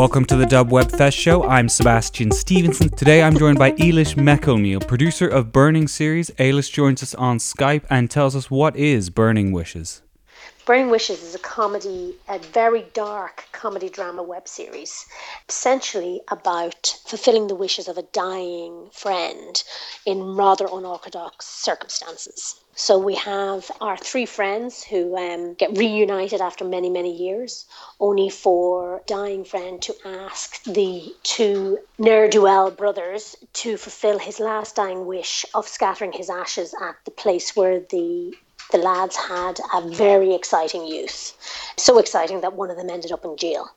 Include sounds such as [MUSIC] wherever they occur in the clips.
Welcome to the Dub Web Fest show. I'm Sebastian Stevenson. Today I'm joined by Eilish McElneill, producer of Burning series. Eilish joins us on Skype and tells us what is Burning Wishes. Burning Wishes is a comedy, a very dark comedy drama web series, essentially about fulfilling the wishes of a dying friend in rather unorthodox circumstances. So we have our three friends who um, get reunited after many, many years, only for dying friend to ask the two ne'er-do-well brothers to fulfill his last dying wish of scattering his ashes at the place where the the lads had a very exciting youth. So exciting that one of them ended up in jail.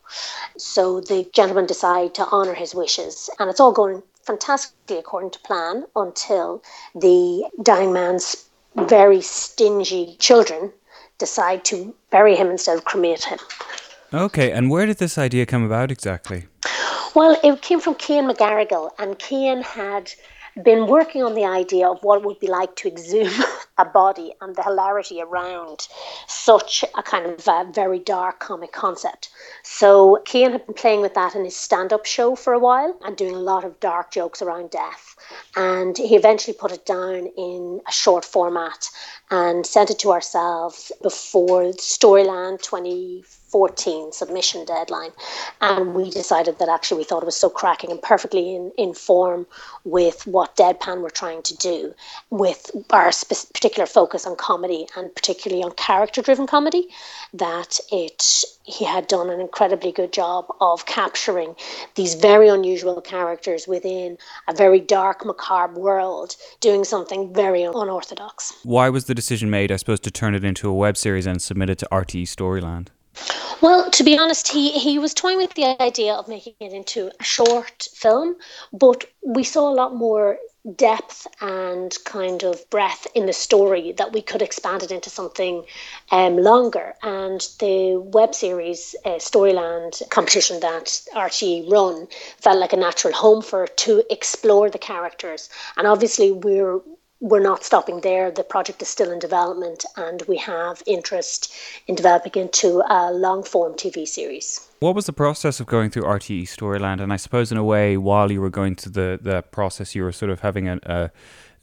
So the gentlemen decide to honour his wishes, and it's all going fantastically according to plan until the dying man's very stingy children decide to bury him instead of cremate him. Okay, and where did this idea come about exactly? Well, it came from Cian McGarrigle, and Cian had been working on the idea of what it would be like to exhume a body and the hilarity around such a kind of uh, very dark comic concept. So Cian had been playing with that in his stand-up show for a while and doing a lot of dark jokes around death. And he eventually put it down in a short format and sent it to ourselves before Storyland 20 14 submission deadline. And we decided that actually we thought it was so cracking and perfectly in, in form with what Deadpan were trying to do, with our spe- particular focus on comedy and particularly on character driven comedy, that it he had done an incredibly good job of capturing these very unusual characters within a very dark, macabre world, doing something very unorthodox. Why was the decision made, I suppose, to turn it into a web series and submit it to RTE Storyland? Well, to be honest, he, he was toying with the idea of making it into a short film, but we saw a lot more depth and kind of breadth in the story that we could expand it into something um, longer. And the web series uh, Storyland competition that RTE run felt like a natural home for to explore the characters. And obviously, we're we're not stopping there. The project is still in development, and we have interest in developing into a long form TV series. What was the process of going through RTE Storyland? And I suppose, in a way, while you were going through the, the process, you were sort of having a, a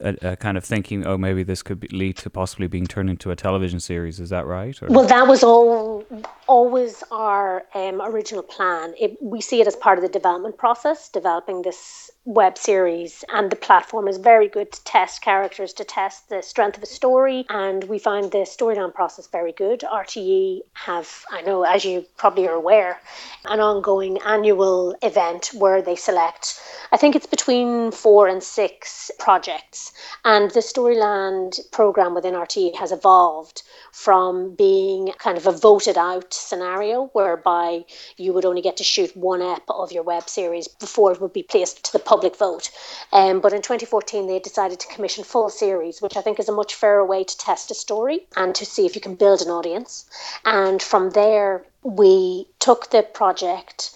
a, a, kind of thinking, oh, maybe this could be, lead to possibly being turned into a television series. Is that right? Or? Well, that was all always our um, original plan. It, we see it as part of the development process, developing this web series, and the platform is very good to test characters, to test the strength of a story, and we find the Storyland process very good. RTE have, I know, as you probably are aware, an ongoing annual event where they select, I think it's between four and six projects and the Storyland program within RTE has evolved from being kind of a voted out scenario whereby you would only get to shoot one ep of your web series before it would be placed to the public vote. Um, but in 2014, they decided to commission full series, which I think is a much fairer way to test a story and to see if you can build an audience. And from there, we took the project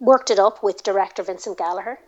worked it up with director Vincent Gallagher.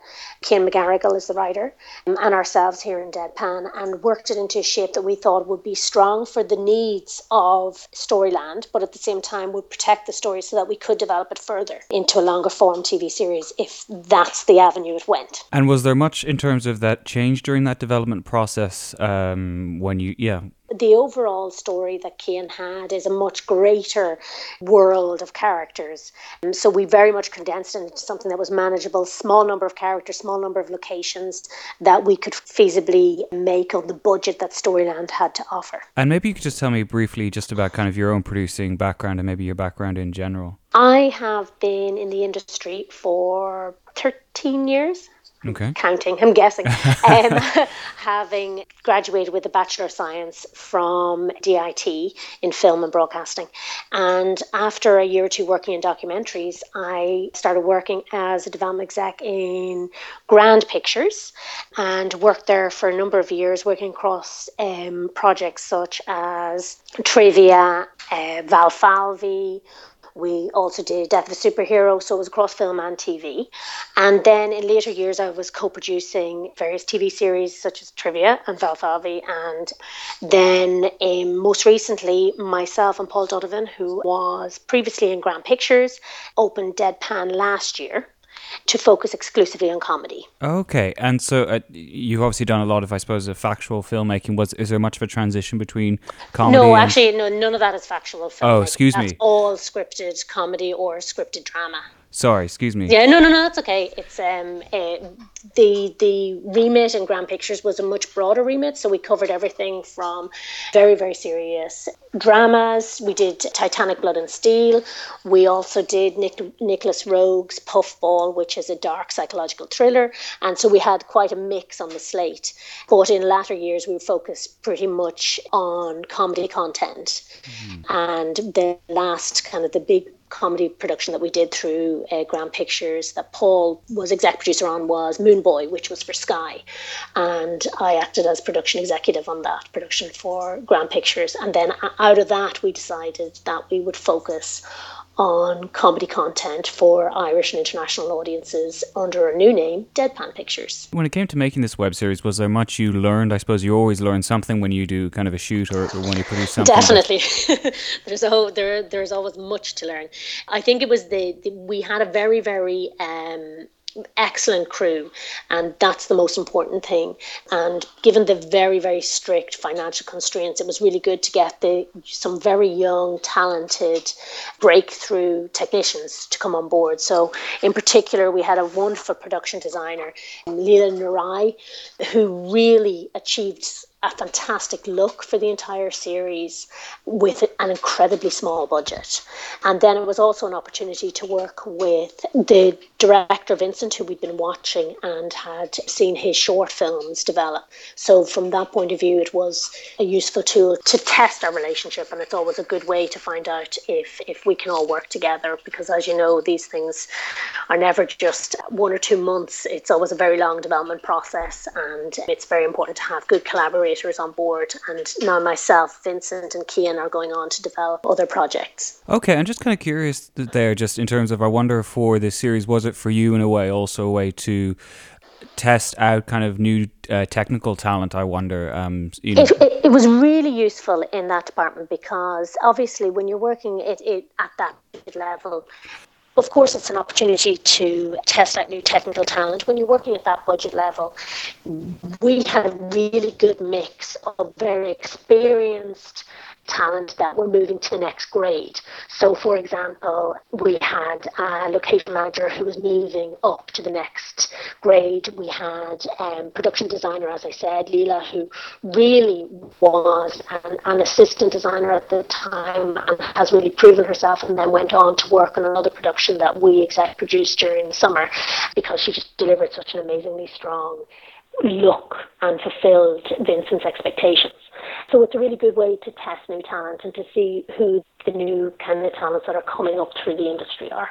Cian McGarrigle is the writer, um, and ourselves here in Deadpan, and worked it into a shape that we thought would be strong for the needs of Storyland, but at the same time would protect the story so that we could develop it further into a longer form TV series if that's the avenue it went. And was there much in terms of that change during that development process um, when you, yeah, the overall story that Cian had is a much greater world of characters. Um, so we very much condensed it into something that was manageable, small number of characters, small number of locations that we could feasibly make on the budget that Storyland had to offer. And maybe you could just tell me briefly just about kind of your own producing background and maybe your background in general. I have been in the industry for 13 years okay. counting, I'm guessing, [LAUGHS] um, [LAUGHS] having graduated with a Bachelor of Science from DIT in film and broadcasting. And after a year or two working in documentaries, I started working as a development exec in Grand Pictures and worked there for a number of years, working across um, projects such as Trivia, uh, Val Falvey, We also did Death of a Superhero, so it was across film and TV. And then in later years, I was co producing various TV series such as Trivia and Val Falvey. And then um, most recently, myself and Paul Donovan, who was previously in Grand Pictures, opened Deadpan last year to focus exclusively on comedy. Okay, and so uh, you've obviously done a lot of, I suppose, of factual filmmaking. Was is there much of a transition between comedy? No, actually, no. None of that is factual filmmaking. Oh, excuse That's me. All scripted comedy or scripted drama. Sorry, excuse me. Yeah, no, no, no, that's okay. It's um, uh, the the remit in Grand Pictures was a much broader remit, so we covered everything from very very serious dramas. We did Titanic, Blood and Steel. We also did Nic- Nicolas Roeg's Puffball, which is a dark psychological thriller, and so we had quite a mix on the slate. But in latter years, we focused pretty much on comedy content, mm. and the last kind of the big comedy production that we did through uh, Grand Pictures that Paul was exec producer on was Moone Boy, which was for Sky, and I acted as production executive on that production for Grand Pictures. And then out of that, we decided that we would focus on comedy content for Irish and international audiences under a new name, Deadpan Pictures. When it came to making this web series, was there much you learned? I suppose you always learn something when you do kind of a shoot or, or when you produce something. Definitely, [LAUGHS] there's a whole, there there's always much to learn. I think it was the, the we had a very very um, excellent crew and that's the most important thing. And given the very very strict financial constraints it was really good to get the some very young talented breakthrough technicians to come on board. So in particular we had a wonderful production designer Leela Narai who really achieved a fantastic look for the entire series with an incredibly small budget. And then it was also an opportunity to work with the director Vincent, who we'd been watching and had seen his short films develop. So, from that point of view, it was a useful tool to test our relationship. And it's always a good way to find out if, if we can all work together because, as you know, these things are never just one or two months, it's always a very long development process. And it's very important to have good collaboration on board. And now myself, Vincent, and Cian are going on to develop other projects. Okay, I'm just kind of curious there, just in terms of, I wonder for this series, was it for you in a way also a way to test out kind of new uh, technical talent i wonder um, you know. it, it, it, was really useful in that department because obviously when you're working it, it at that level of course, it's an opportunity to test out new technical talent. When you're working at that budget level, we had a really good mix of very experienced talent that were moving to the next grade. So, for example, we had a location manager who was moving up to the next grade. We had um, production designer, as I said, Leela, who really was an, an assistant designer at the time and has really proven herself, and then went on to work on another production that we exec produced during the summer because she just delivered such an amazingly strong look and fulfilled Vincent's expectations. So it's a really good way to test new talent and to see who the new kind of talents that are coming up through the industry are.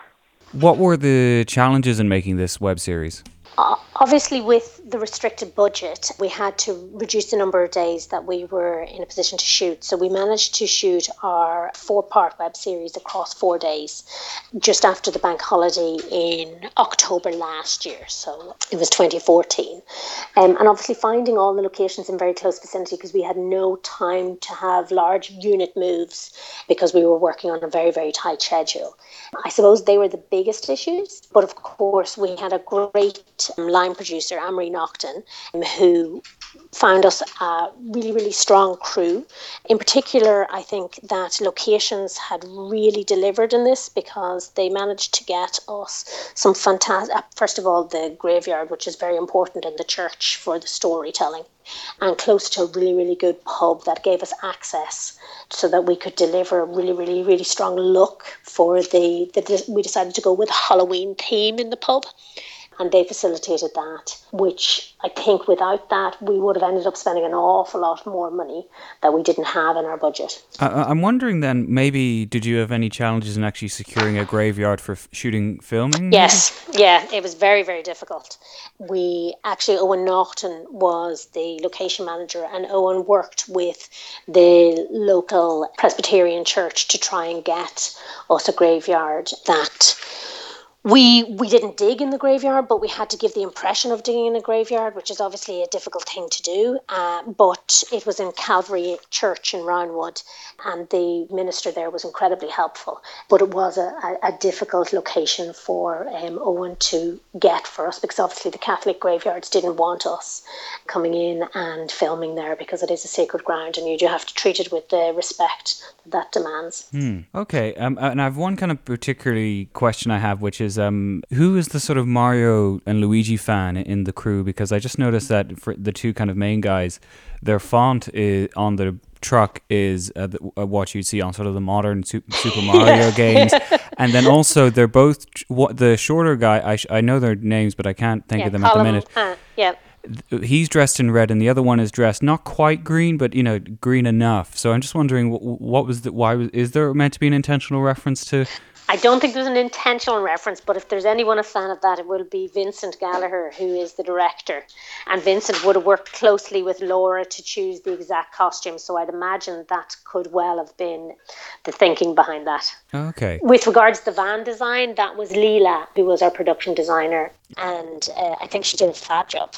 What were the challenges in making this web series? Uh, obviously, with the restricted budget, we had to reduce the number of days that we were in a position to shoot. So we managed to shoot our four part web series across four days just after the bank holiday in October last year. So it was 2014. Um, and obviously, finding all the locations in very close vicinity because we had no time to have large unit moves because we were working on a very, very tight schedule. I suppose they were the biggest issues. But of course, we had a great line producer, Amory Naughton, who found us a really, really strong crew. In particular, I think that locations had really delivered in this because they managed to get us some fantastic, uh, first of all, the graveyard, which is very important in the church for the storytelling, and close to a really, really good pub that gave us access so that we could deliver a really, really, really strong look for the, the we decided to go with a Halloween theme in the pub and they facilitated that, which I think without that, we would have ended up spending an awful lot more money that we didn't have in our budget. I'm wondering then, maybe did you have any challenges in actually securing a graveyard for f- shooting filming? Yes, yeah, it was very, very difficult. We actually, Owen Naughton was the location manager, and Owen worked with the local Presbyterian church to try and get us a graveyard that we we didn't dig in the graveyard, but we had to give the impression of digging in a graveyard, which is obviously a difficult thing to do. Uh, but it was in Calvary Church in Roundwood, and the minister there was incredibly helpful. But it was a, a, a difficult location for um, Owen to get for us because obviously the Catholic graveyards didn't want us coming in and filming there because it is a sacred ground, and you do have to treat it with the respect that, that demands. Hmm. Okay, um, and I have one kind of particularly question I have, which is is um, who is the sort of Mario and Luigi fan in the crew? Because I just noticed that for the two kind of main guys, their font is on the truck is uh, the, uh, what you'd see on sort of the modern Super [LAUGHS] Mario games, [LAUGHS] and then also they're both what the shorter guy. I sh- I know their names, but I can't think yeah, of them at the minute. Uh, yeah he's dressed in red and the other one is dressed not quite green but you know green enough so i'm just wondering what, what was the why was is there meant to be an intentional reference to I don't think there's an intentional reference, but if there's anyone a fan of that, it will be Vincent Gallagher, who is the director. And Vincent would have worked closely with Laura to choose the exact costume. So I'd imagine that could well have been the thinking behind that. Okay. With regards to the van design, that was Leela, who was our production designer. And uh, I think she did a fab job.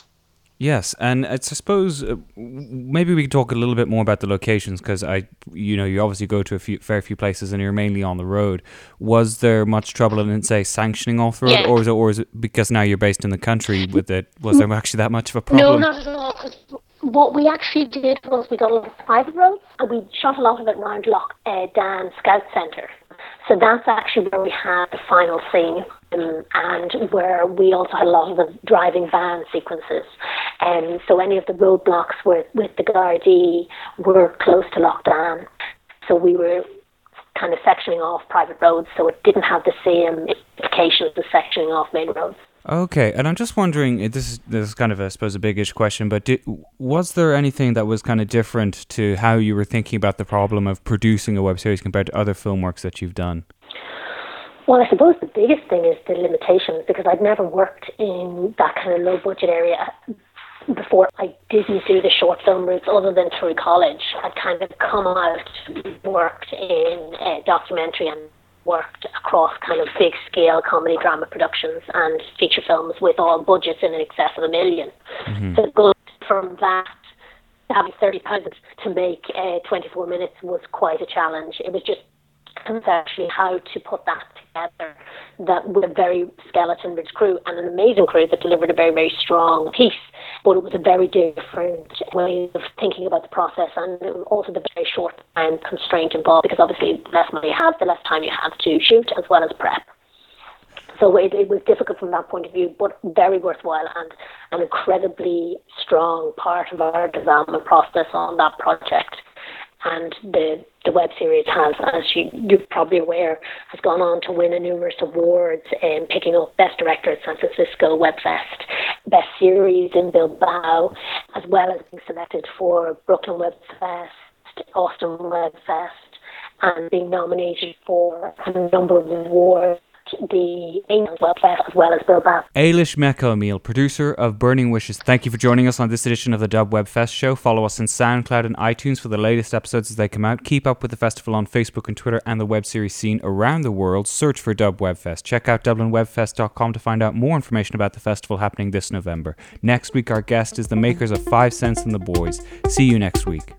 Yes, and I suppose uh, maybe we could talk a little bit more about the locations because I, you know, you obviously go to a few, fair few places and you're mainly on the road. Was there much trouble in, say, sanctioning off road, yeah. or is it, or is it because now you're based in the country with it? Was there actually that much of a problem? No, not at all. What we actually did was we got a lot of private roads and we shot a lot of it around Lough uh, Dan Scout Centre. So that's actually where we had the final scene um, and where we also had a lot of the driving van sequences. And um, so any of the roadblocks with, with the Gardaí were close to Lough Dan. So we were kind of sectioning off private roads, so it didn't have the same implications as sectioning off main roads. Okay, and I'm just wondering. This is this is kind of, I suppose, a biggish question, but did, was there anything that was kind of different to how you were thinking about the problem of producing a web series compared to other film works that you've done? Well, I suppose the biggest thing is the limitations because I'd never worked in that kind of low budget area before I didn't do the short film routes other than through college. I'd kind of come out, worked in uh, documentary and worked across kind of big scale comedy drama productions and feature films with all budgets in excess of a 1000000 mm-hmm. So going from that having 30 pounds to make uh, 24 minutes was quite a challenge. It was just conceptually how to put that together that with a very skeleton rich crew and an amazing crew that delivered a very, very strong piece. But it was a very different way of thinking about the process and also the very short time constraint involved because obviously the less money you have, the less time you have to shoot as well as prep. So it, it was difficult from that point of view, but very worthwhile and an incredibly strong part of our development process on that project and the the web series has, as you, you're probably aware, has gone on to win a numerous awards, um, picking up Best Director at San Francisco Webfest, Best Series in Bilbao, as well as being selected for Brooklyn Webfest, Austin Webfest, and being nominated for a number of awards the England Webfest as well as Bilbao. Eilish McElmeal, producer of Burning Wishes, thank you for joining us on this edition of the Dub Web Fest show. Follow us on SoundCloud and iTunes for the latest episodes as they come out. Keep up with the festival on Facebook and Twitter and the web series scene around the world. Search for Dub Web Fest. Check out DublinWebfest.com to find out more information about the festival happening this November. Next week, our guest is the makers of Five Cents and the Boys. See you next week.